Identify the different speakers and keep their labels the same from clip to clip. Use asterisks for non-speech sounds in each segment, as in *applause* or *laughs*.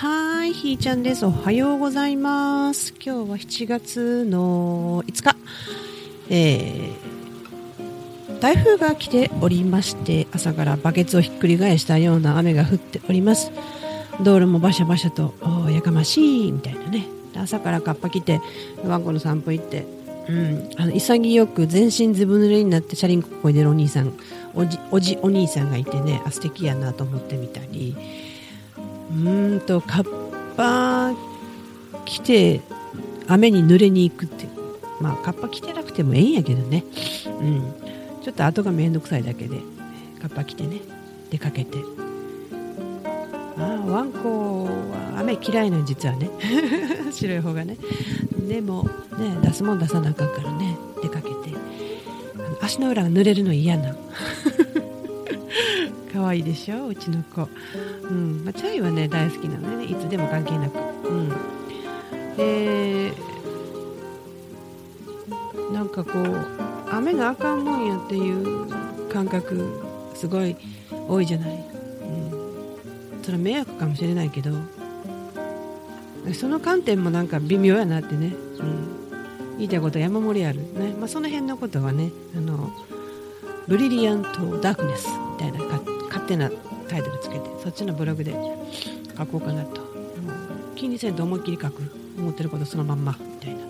Speaker 1: はい、ひーちゃんです。おはようございます。今日は7月の5日。えー、台風が来ておりまして、朝からバケツをひっくり返したような雨が降っております。道路もバシャバシャとやかましいみたいなね。朝からカッパ来て、ワンコの散歩行って、うん、あの潔く全身ずぶ濡れになってチャリンコこいでるお兄さんおじおじお兄さんがいてねあ素敵やなと思ってみたりうんとカッパ着て雨に濡れに行くって。まあカッパ着てなくてもええんやけどね、うん、ちょっと後が面倒くさいだけでカッパ着てね。出かけて。あワンコは雨嫌いなん実はね。*laughs* 白い方がね。でもね出すもん出さなあかんからね。出かけて。足の裏が濡れるの嫌な。*laughs* 可愛いでしょうちの子、うん。まあ、チャイはね大好きなのでね。いつでも関係なく、うん、でなんかこう雨があかんもんやっていう感覚すごい多いじゃない、うん、それは迷惑かもしれないけどその観点もなんか微妙やなってね、うん、言いたいこと山盛りあるね、まあ、その辺のことはねあのブリリアント・ダークネスみたいな勝手なタイトルつけてそっちのブログで書こうかなと。気にせんと思いっきり書く思ってることそのまんまみたいな。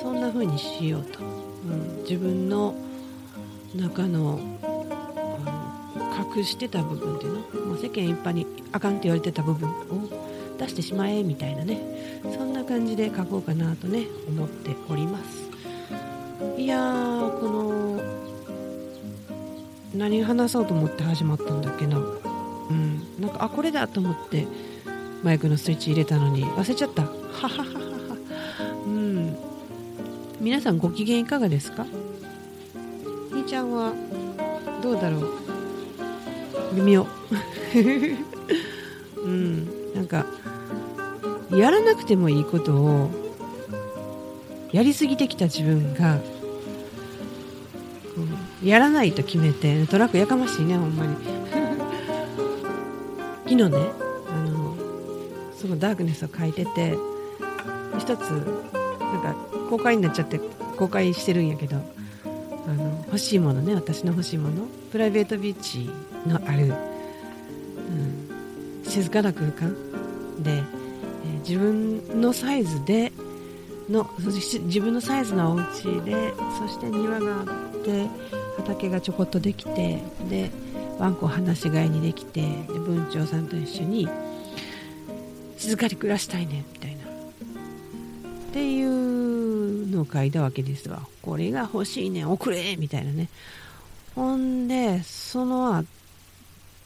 Speaker 1: そんな風にしようと、うん、自分の中の隠してた部分っていうの、まあ、世間一般にあかんって言われてた部分を出してしまえみたいなね。そんな感じで書こうかなとね思っております。いや何話そうと思って始まったんだっけな。うん。なんかあこれだと思ってマイクのスイッチ入れたのに忘れちゃった。ははははうん。皆さんご機嫌いかがですか？ひーちゃんはどうだろう？微妙。*laughs* うん。なんかやらなくてもいいことをやりすぎてきた自分がやらないと決めてトラックやかましいねほんまに。*laughs* 昨日ねあのそのダークネスを書いてて一つなんか公開になっちゃって公開してるんやけどあの欲しいものね私の欲しいものプライベートビーチのある、うん、静かな空間で、え、自分のサイズでの自分のサイズのお家でそして庭があって畑がちょこっとできてでワンコ放し飼いにできてで文鳥さんと一緒に静かに暮らしたいねみたいな。っていうのを書いたわけですわ。これが欲しいね送れみたいなね。ほんでその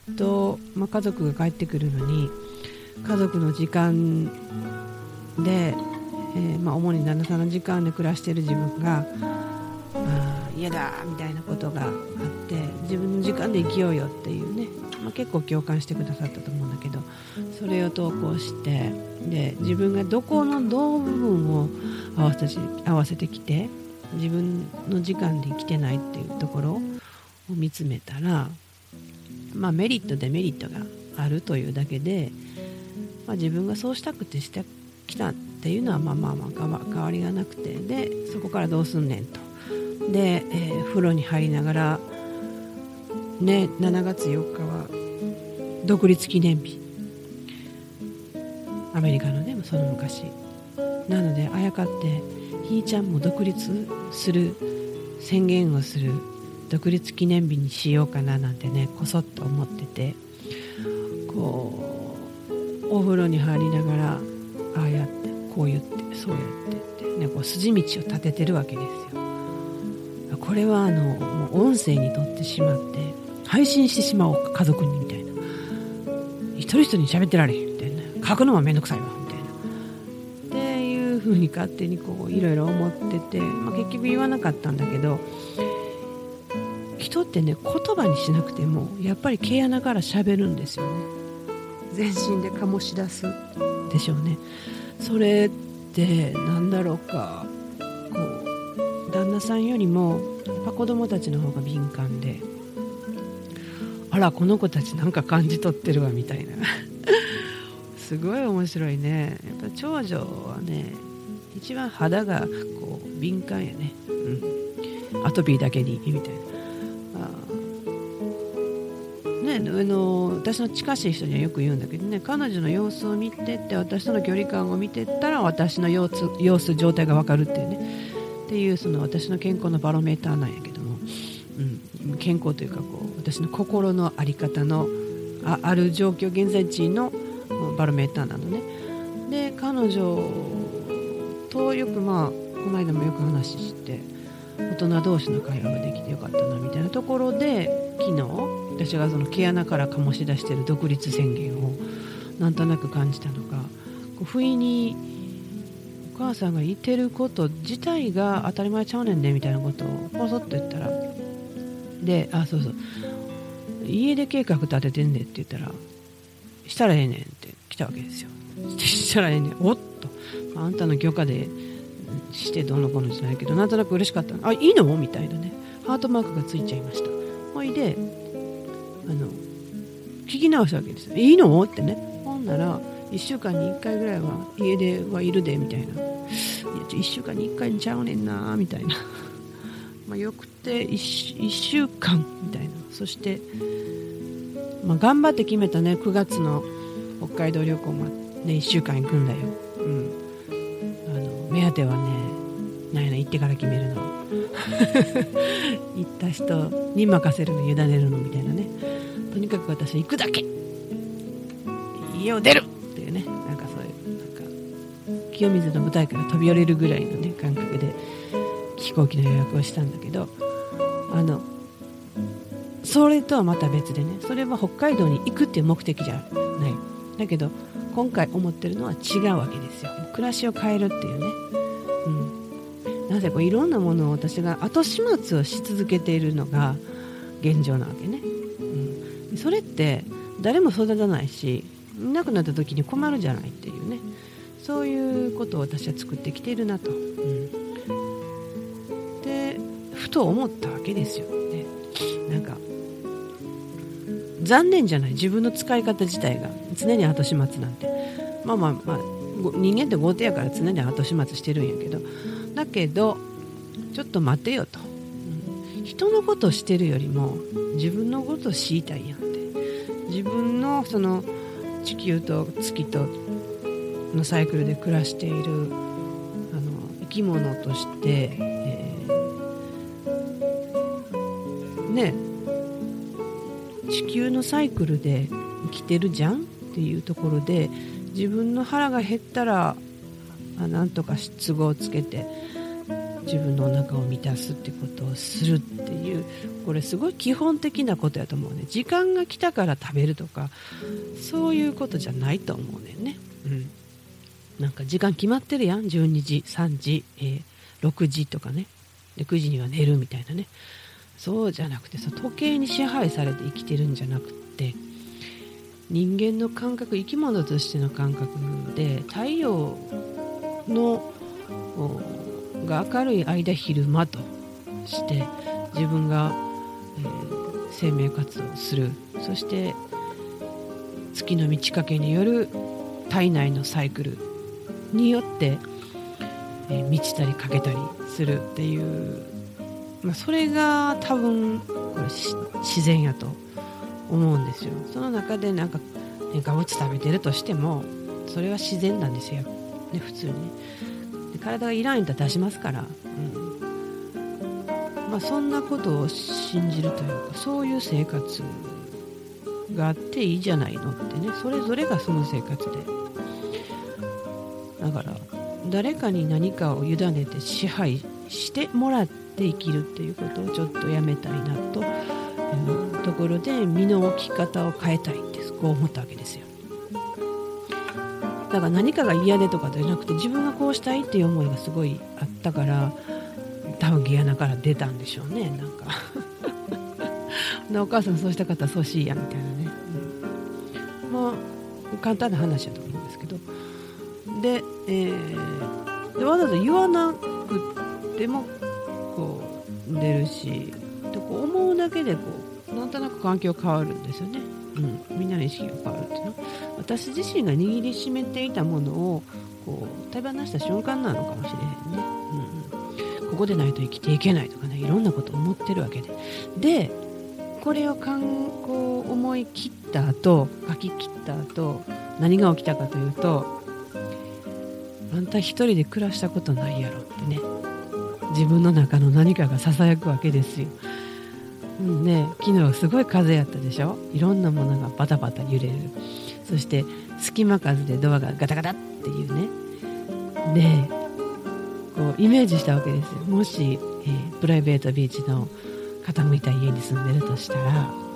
Speaker 1: 後、まあ、家族が帰ってくるのに家族の時間で、えー、まあ、主に旦那さんの時間で暮らしてる自分が嫌だみたいなことがあって自分の時間で生きようよっていうね、まあ、結構共感してくださったと思うんだけどそれを投稿してで自分がどこのどの部分を合わせて合わせてきて自分の時間で生きてないっていうところを見つめたら、まあ、メリットデメリットがあるというだけで、まあ、自分がそうしたくてしてきたっていうのはまあまあまあ変わりがなくてでそこからどうすんねんと。で、えー、風呂に入りながら、ね、7月4日は独立記念日。アメリカのねその昔。なのであやかってひーちゃんも独立する宣言をする独立記念日にしようかななんてねこそっと思ってて。こうお風呂に入りながらああやってこう言ってそうやってってねこう筋道を立ててるわけですよ。これはあの音声にとってしまって配信してしまおうか家族にみたいな。一人一人に喋ってられへんみたいな。書くのはめんどくさいわみたいな。っていうふうに勝手にこういろいろ思ってて、まあ、結局言わなかったんだけど人ってね言葉にしなくてもやっぱり毛穴から喋るんですよね。全身で醸し出す。でしょうね。それって何だろうか旦那さんよりもやっぱ子供たちの方が敏感であらこの子たちなんか感じ取ってるわみたいな。*laughs* すごい面白いね。やっぱ長女はね一番肌がこう敏感やね、うん、アトピーだけにみたいな。ね、あの私の近しい人にはよく言うんだけどね彼女の様子を見てって私との距離感を見てったら私の様子様子状態が分かるっていうね。っていうその私の健康のバロメーターなんやけども、うん、健康というかこう私の心の在り方のあある状況現在地のバロメーターなのね。で彼女とよくまあこの間もよく話して大人同士の会話ができてよかったなみたいなところで昨日私がその毛穴から醸し出してる独立宣言をなんとなく感じたのがこう不意に母さんが言ってること自体が当たり前ちゃうねんでみたいなことをポソッと言ったらであそうそう。家で計画立ててんねんって言ったらしたらええねんって来たわけですよ。したらええねん。おっと。あんたの許可でしてどのこうのじゃないけどなんとなく嬉しかったあいいの？みたいなね。ハートマークがついちゃいました。ほいであの聞き直したわけですよ。いいの？ってね。ほんなら1週間に1回ぐらいは家ではいるでみたいな。や1週間に1回ちゃうねんなみたいな。*laughs* まあよくて 1, 1週間みたいな。そして、まあ、頑張って決めたね9月の北海道旅行もね1週間行くんだよ、うん、あの目当てはねなんやな行ってから決めるの。*laughs* 行った人に任せるの委ねるのみたいなね。とにかく私行くだけ。家を出る。清水の舞台から飛び降りるぐらいのね感覚で飛行機の予約をしたんだけどあのそれとはまた別でね。それは北海道に行くっていう目的じゃない。だけど今回思ってるのは違うわけですよ。暮らしを変えるっていうね、うん、なぜこういろんなものを私が後始末をし続けているのが現状なわけね、うん、それって誰も育たないしいなくなった時に困るじゃないってそういうことを私は作ってきているなと、うん、でふと思ったわけですよ。ね。なんか残念じゃない。自分の使い方自体が常に後始末なんて。まあまあまあ人間って豪邸やから常に後始末してるんやけど。だけどちょっと待てよと、うん、人のことをしてるよりも自分のことを知りたいやんって。自分のその地球と月とのサイクルで暮らしているあの生き物として、えー、ね地球のサイクルで生きてるじゃんっていうところで自分の腹が減ったらあなんとか都合をつけて自分のお腹を満たすってことをするっていうこれすごい基本的なことやと思うね。時間が来たから食べるとかそういうことじゃないと思うねんね。うん。なんか時間決まってるやん。12時3時、えー、6時とかね。で9時には寝るみたいなね。そうじゃなくてさ時計に支配されて生きてるんじゃなくって人間の感覚生き物としての感覚で太陽のが明るい間昼間として自分が、えー、生命活動をする。そして月の満ち欠けによる体内のサイクル。によって、え、満ちたり欠けたりするっていうまあ、それが多分これ自然やと思うんですよ。その中でなんか添加物食べてるとしてもそれは自然なんですよ、ね、普通にで体がいらんと出しますから、うん。まあ、そんなことを信じるというかそういう生活があっていいじゃないのってね。それぞれがその生活で誰かに何かを委ねて支配してもらって生きるっていうことをちょっとやめたいなというところで身の置き方を変えたいってこう思ったわけですよ。だから何かが嫌でとかじゃなくて自分がこうしたいっていう思いがすごいあったから多分ギアナから出たんでしょうねなんか。*laughs* お母さんそうしたかったらそうしいやみたいなね、うん、まあ簡単な話だと思うんですけど。で,、えー、わざわざ言わなくてもこう出るしとこう思うだけでこうなんとなく環境変わるんですよね。うん、みんなの意識が変わるっていうの。私自身が握りしめていたものをこう手放した瞬間なのかもしれへんね、うんうん、ここでないと生きていけないとかねいろんなこと思ってるわけで。でこれをかんこう思い切った後書き切った後何が起きたかというとあんた一人で暮らしたことないやろってね。自分の中の何かがささやくわけですよ。うんね、昨日すごい風やったでしょ？いろんなものがバタバタ揺れる。そして隙間風でドアがガタガタっていうね。でこうイメージしたわけですよ。もし、えー、プライベートビーチの傾いた家に住んでるとしたら。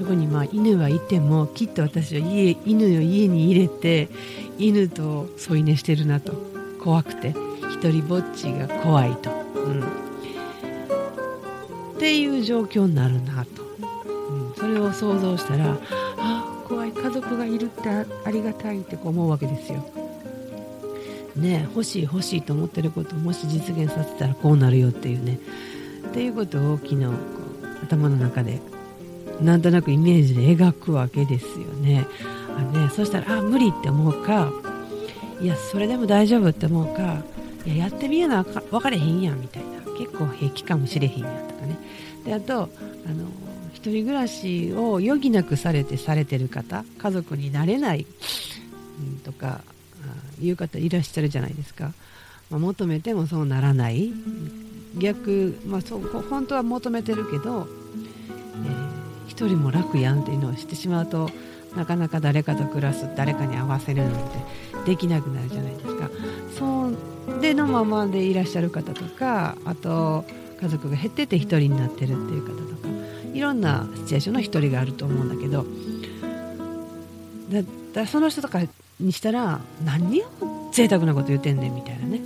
Speaker 1: そこにまあ犬はいてもきっと私は家犬を家に入れて犬と添い寝してるなと。怖くて。一人ぼっちが怖いと、うん、っていう状況になるなと、うん、それを想像したらあ怖い家族がいるってありがたいってこう思うわけですよ。ね欲しい欲しいと思ってることをもし実現させたらこうなるよっていうね。っていうことを昨日頭の中でなんとなくイメージで描くわけですよね。あねそしたらあ無理って思うかいやそれでも大丈夫って思うかいややってみやな分かれへんやんみたいな。結構平気かもしれへんやんとかね。であとあの一人暮らしを余儀なくされてされてる方家族になれない、うん、とかいう方いらっしゃるじゃないですか、まあ、求めてもそうならない。逆、まあ、そう本当は求めてるけど、一人も楽やんっていうのをしてしまうとなかなか誰かと暮らす誰かに合わせるなんてできなくなるじゃないですか。そうでのままでいらっしゃる方とかあと家族が減ってて1人になってるっていう方とかいろんなシチュエーションの1人があると思うんだけどだだその人とかにしたら何を贅沢なこと言ってんねんみたいなね。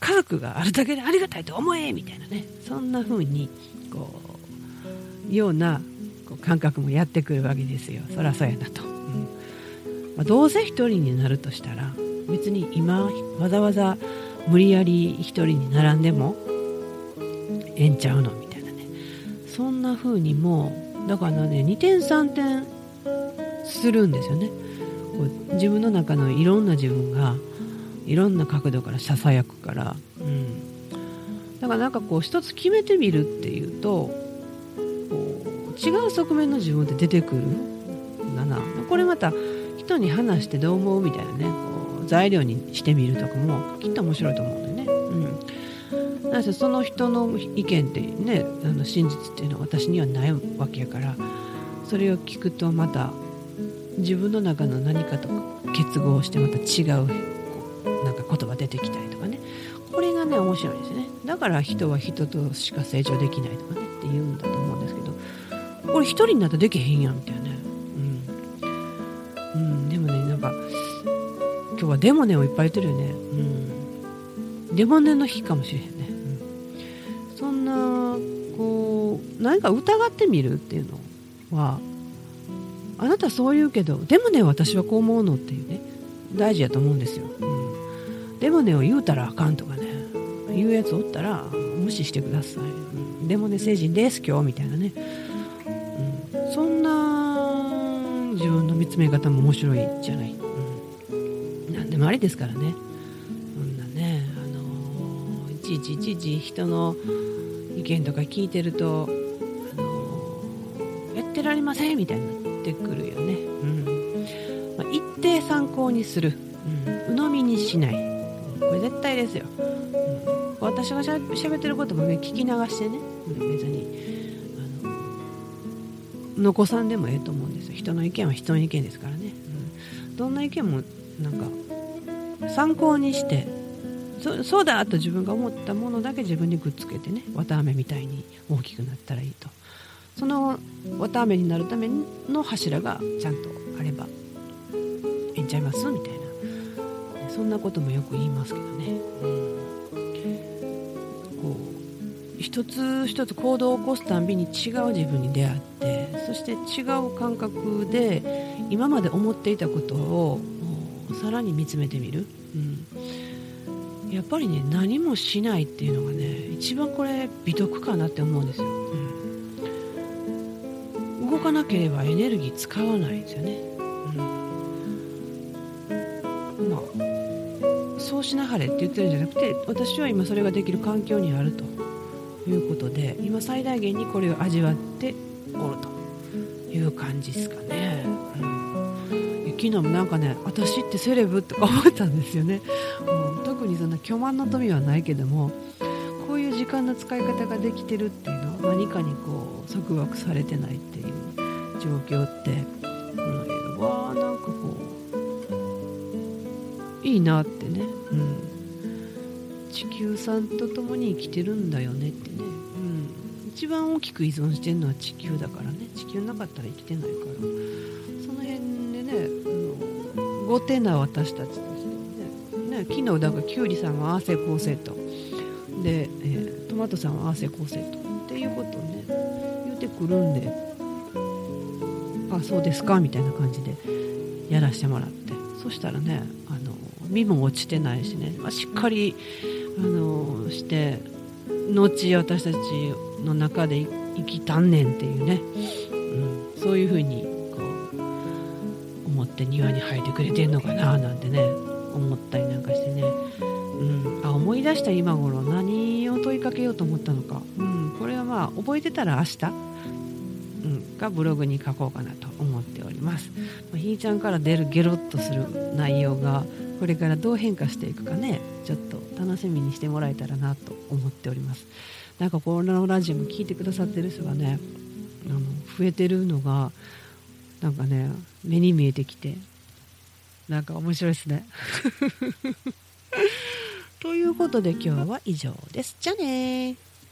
Speaker 1: 家族があるだけでありがたいと思えみたいなね。そんな風にこうようなこう感覚もやってくるわけですよ。そりゃそうやなと、うん。まあ、どうせ1人になるとしたら別に今わざわざ無理やり1人に並んでもええんちゃうのみたいなね。そんな風にもだからね2点3点するんですよね。こう自分の中のいろんな自分がいろんな角度からささやくから、うん、だからなんかこう一つ決めてみるっていうと違う側面の自分って出てくるんだな。これまた人に話してどう思うみたいなねこう材料にしてみるとかもきっと面白いと思うんだよね。うん、なぜその人の意見ってねあの真実っていうのは私にはないわけやからそれを聞くとまた自分の中の何かと結合してまた違うなんか言葉出てきたりとかね。これがね面白いですね。だから人は人としか成長できないとかねって言うんだとこれ一人になったらできへんやんみたいなね。うん、うん、でもねなんか今日はデモネをいっぱい言ってるよね。うん。デモネの日かもしれへんね、うん、そんなこう何か疑ってみるっていうのはあなたそう言うけどでもね私はこう思うのっていうね大事やと思うんですよ、うん、でもねを言うたらあかんとかね。言うやつおったら無視してください、うん、でもね成人です今日みたいなね。自分の見つめ方も面白いじゃない、うん、何でもありですからね。そんなね、あのー、いちいちいちいち人の意見とか聞いてると、あのー、やってられませんみたいになってくるよね、うん。まあ、一定参考にする、うん、鵜呑みにしない、これ絶対ですよ、うん、私がしゃべってることも、ね、聞き流してね、うん、別に残さんでもええと思うんですよ。人の意見は人の意見ですからね、うん、どんな意見もなんか参考にしてそうだと自分が思ったものだけ自分にくっつけてね綿あめみたいに大きくなったらいいと。その綿あめになるための柱がちゃんとあればええんちゃいます？みたいな。そんなこともよく言いますけどね、うん。一つ一つ行動を起こすたんびに違う自分に出会ってそして違う感覚で今まで思っていたことをさらに見つめてみる、うん、やっぱりね何もしないっていうのがね一番これ美徳かなって思うんですよ、うん、動かなければエネルギー使わないですよね、うん、まあそうしなはれって言ってるんじゃなくて私は今それができる環境にあるということで今最大限にこれを味わっておると。いう感じですかね、うん、昨日もなんかね私ってセレブとか思ったんですよね、うん、特にそんな巨万の富はないけどもこういう時間の使い方ができてるっていうのは何かにこう束縛されてないっていう状況って、うん、わあなんかこういいなってね、うん、地球さんと共に生きてるんだよねってね、一番大きく依存してるのは地球だからね。地球なかったら生きてないから。その辺でね、うん、後手な私たちとしてねね昨日だからきゅうりさんは汗構成と。で、えー、トマトさんは汗構成と。っていうことをね言うてくるんであそうですかみたいな感じでやらしてもらって。そしたらねあの身も落ちてないしね、まあ、しっかりあのして後私たちの中で生きたんねんっていうね、うん、そういう風にこう思って庭に生えてくれてんのかななんてね。思ったりなんかしてね。うん、あ思い出した今頃。何を問いかけようと思ったのか、うん、これはまあ覚えてたら明日、うん、がブログに書こうかなと思っております、まあ、ひーちゃんから出るゲロッとする内容がこれからどう変化していくかね。ちょっと楽しみにしてもらえたらなと思っております。なんかこのラジオも聞いてくださってる人がねあの増えてるのがなんかね目に見えてきてなんか面白いですね *laughs* ということで今日は以上です。じゃあね